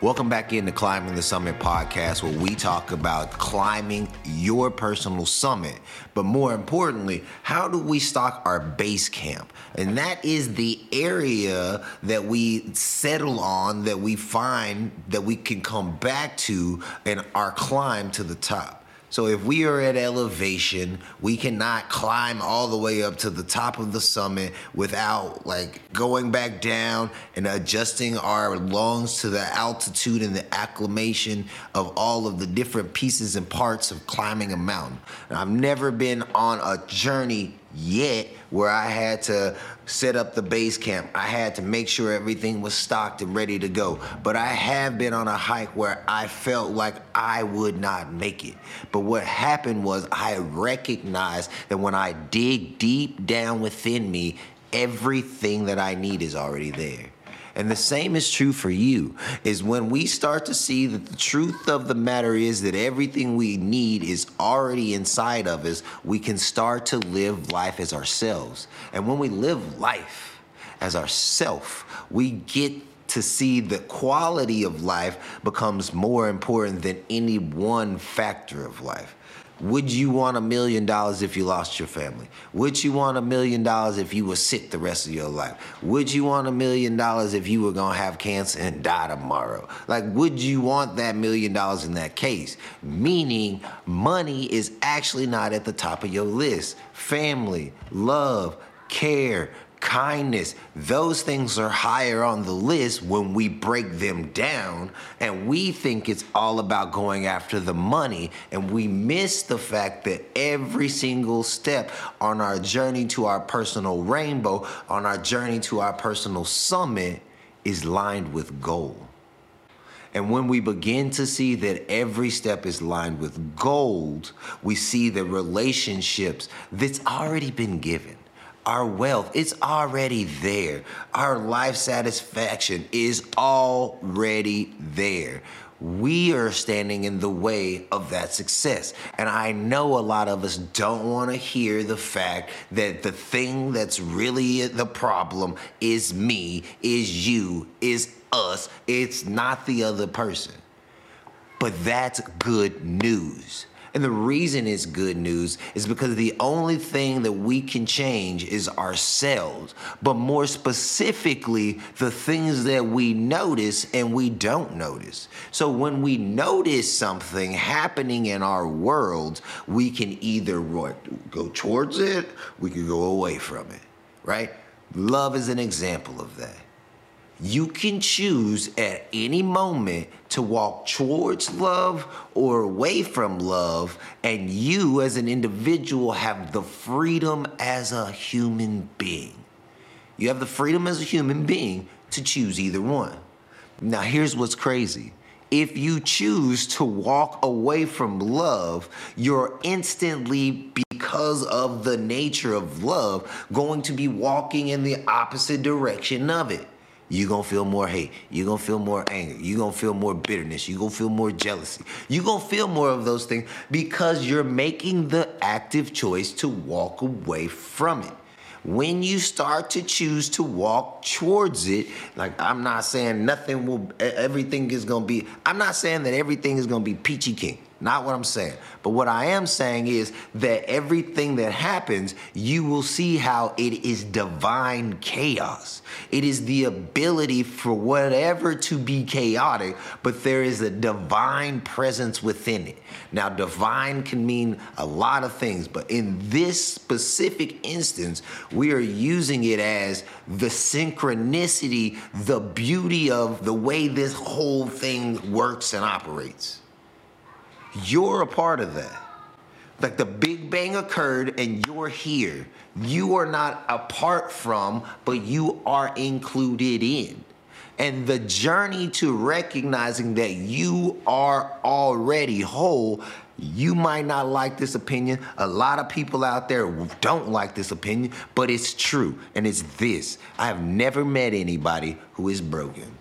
Welcome back into Climbing the Summit podcast, where we talk about climbing your personal summit. But more importantly, how do we stock our base camp? And that is the area that we settle on, that we find that we can come back to in our climb to the top. So if we are at elevation, we cannot climb all the way up to the top of the summit without like going back down and adjusting our lungs to the altitude and the acclimation of all of the different pieces and parts of climbing a mountain. And I've never been on a journey yet where I had to set up the base camp. I had to make sure everything was stocked and ready to go. But I have been on a hike where I felt like I would not make it. But what happened was I recognized that when I dig deep down within me, everything that I need is already there. And the same is true for you. Is when we start to see that the truth of the matter is that everything we need is already inside of us, we can start to live life as ourselves. And when we live life as ourself, we get to see the quality of life becomes more important than any one factor of life. Would you want a million dollars if you lost your family? Would you want a million dollars if you were sick the rest of your life? Would you want a million dollars if you were gonna have cancer and die tomorrow? Like, would you want that million dollars in that case? Meaning, money is actually not at the top of your list. Family, love, care, kindness, those things are higher on the list when we break them down. And we think it's all about going after the money. And we miss the fact that every single step on our journey to our personal rainbow, on our journey to our personal summit, is lined with gold. And when we begin to see that every step is lined with gold, we see the relationships that's already been given our wealth, it's already there. Our life satisfaction is already there. We are standing in the way of that success. And I know a lot of us don't want to hear the fact that the thing that's really the problem is me, is you, is us. It's not the other person. But that's good news and the reason it's good news is because the only thing that we can change is ourselves, but more specifically, the things that we notice and we don't notice. So when we notice something happening in our world, we can either go towards it, we can go away from it, right? Love is an example of that. You can choose at any moment to walk towards love or away from love, and you as an individual have the freedom as a human being. You have the freedom as a human being to choose either one. Now, here's what's crazy. If you choose to walk away from love, you're instantly, because of the nature of love, going to be walking in the opposite direction of it you're gonna feel more hate. You're gonna feel more anger. You're gonna feel more bitterness. You're gonna feel more jealousy. You're gonna feel more of those things because you're making the active choice to walk away from it. When you start to choose to walk towards it, like I'm not saying nothing will, everything is gonna be, I'm not saying that everything is gonna be peachy king. Not what I'm saying. But what I am saying is that everything that happens, you will see how it is divine chaos. It is the ability for whatever to be chaotic, but there is a divine presence within it. Now, divine can mean a lot of things, but in this specific instance, we are using it as the synchronicity, the beauty of the way this whole thing works and operates. You're a part of that. Like the Big Bang occurred and you're here. You are not apart from, but you are included in. And the journey to recognizing that you are already whole, you might not like this opinion. A lot of people out there don't like this opinion, but it's true. And it's this I have never met anybody who is broken.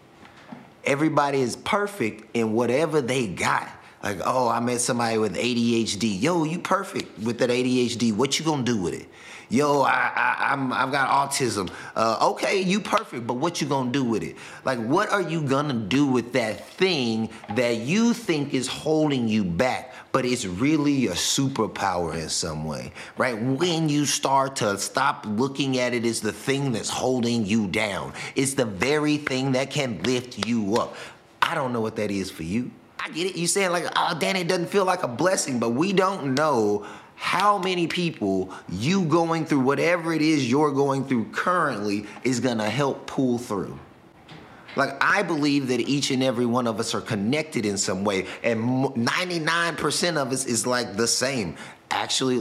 Everybody is perfect in whatever they got. Like, oh, I met somebody with ADHD. Yo, you perfect with that ADHD. What you gonna do with it? Yo, I, I I'm I've got autism. Uh, okay, you perfect, but what you gonna do with it? Like, what are you gonna do with that thing that you think is holding you back, but it's really a superpower in some way, right? When you start to stop looking at it as the thing that's holding you down, it's the very thing that can lift you up. I don't know what that is for you. I get it. You saying like, oh, Danny, it doesn't feel like a blessing, but we don't know how many people you going through whatever it is you're going through currently is gonna help pull through. Like, I believe that each and every one of us are connected in some way, and 99% of us is like the same. Actually,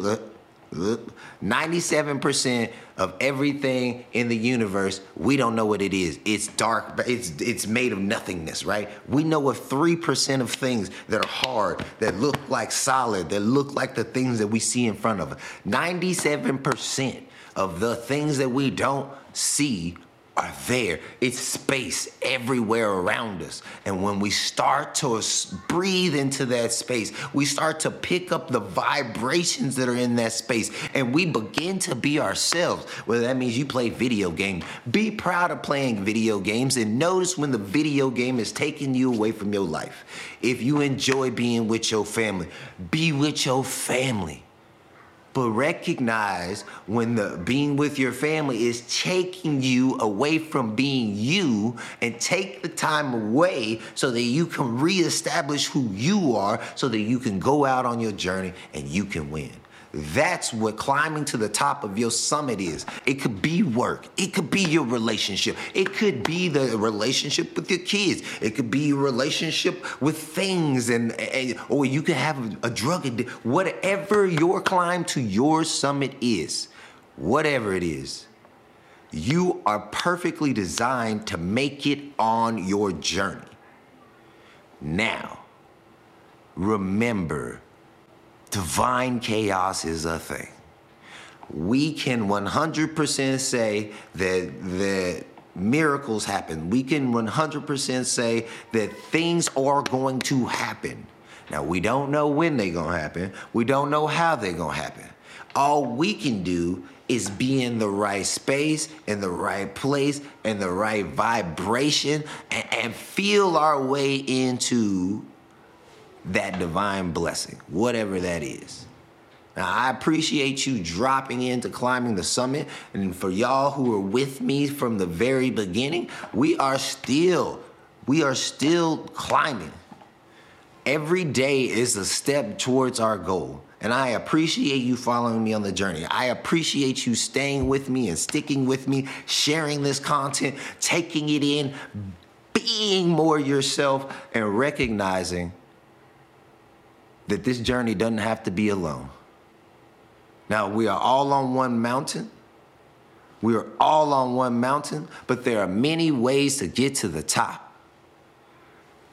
97% of everything in the universe, we don't know what it is. It's dark, but it's it's made of nothingness, right? We know of 3% of things that are hard, that look like solid, that look like the things that we see in front of us. 97% of the things that we don't see are there. It's space everywhere around us. And when we start to breathe into that space, we start to pick up the vibrations that are in that space and we begin to be ourselves. Whether that means you play video games, be proud of playing video games and notice when the video game is taking you away from your life. If you enjoy being with your family, be with your family but recognize when the being with your family is taking you away from being you and take the time away so that you can reestablish who you are so that you can go out on your journey and you can win. That's what climbing to the top of your summit is. It could be work. It could be your relationship. It could be the relationship with your kids. It could be your relationship with things, and, and or you could have a, a drug addiction. Whatever your climb to your summit is, whatever it is, you are perfectly designed to make it on your journey. Now, remember divine chaos is a thing. We can 100% say that that miracles happen. We can 100% say that things are going to happen. Now, we don't know when they're going to happen. We don't know how they're going to happen. All we can do is be in the right space, in the right place, in the right vibration, and, and feel our way into that divine blessing, whatever that is. Now, I appreciate you dropping into climbing the summit. And for y'all who are with me from the very beginning, we are still, we are still climbing. Every day is a step towards our goal. And I appreciate you following me on the journey. I appreciate you staying with me and sticking with me, sharing this content, taking it in, being more yourself, and recognizing that this journey doesn't have to be alone. Now, we are all on one mountain. We are all on one mountain, but there are many ways to get to the top.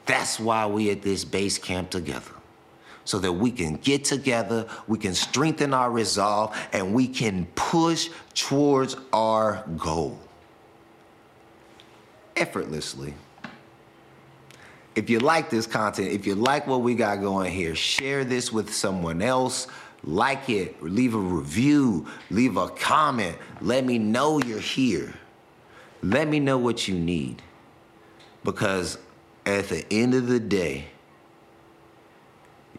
That's why we at this base camp together. So that we can get together, we can strengthen our resolve, and we can push towards our goal effortlessly. If you like this content, if you like what we got going here, share this with someone else. Like it, leave a review, leave a comment. Let me know you're here. Let me know what you need. Because at the end of the day,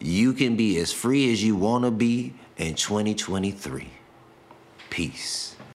you can be as free as you want to be in 2023. Peace.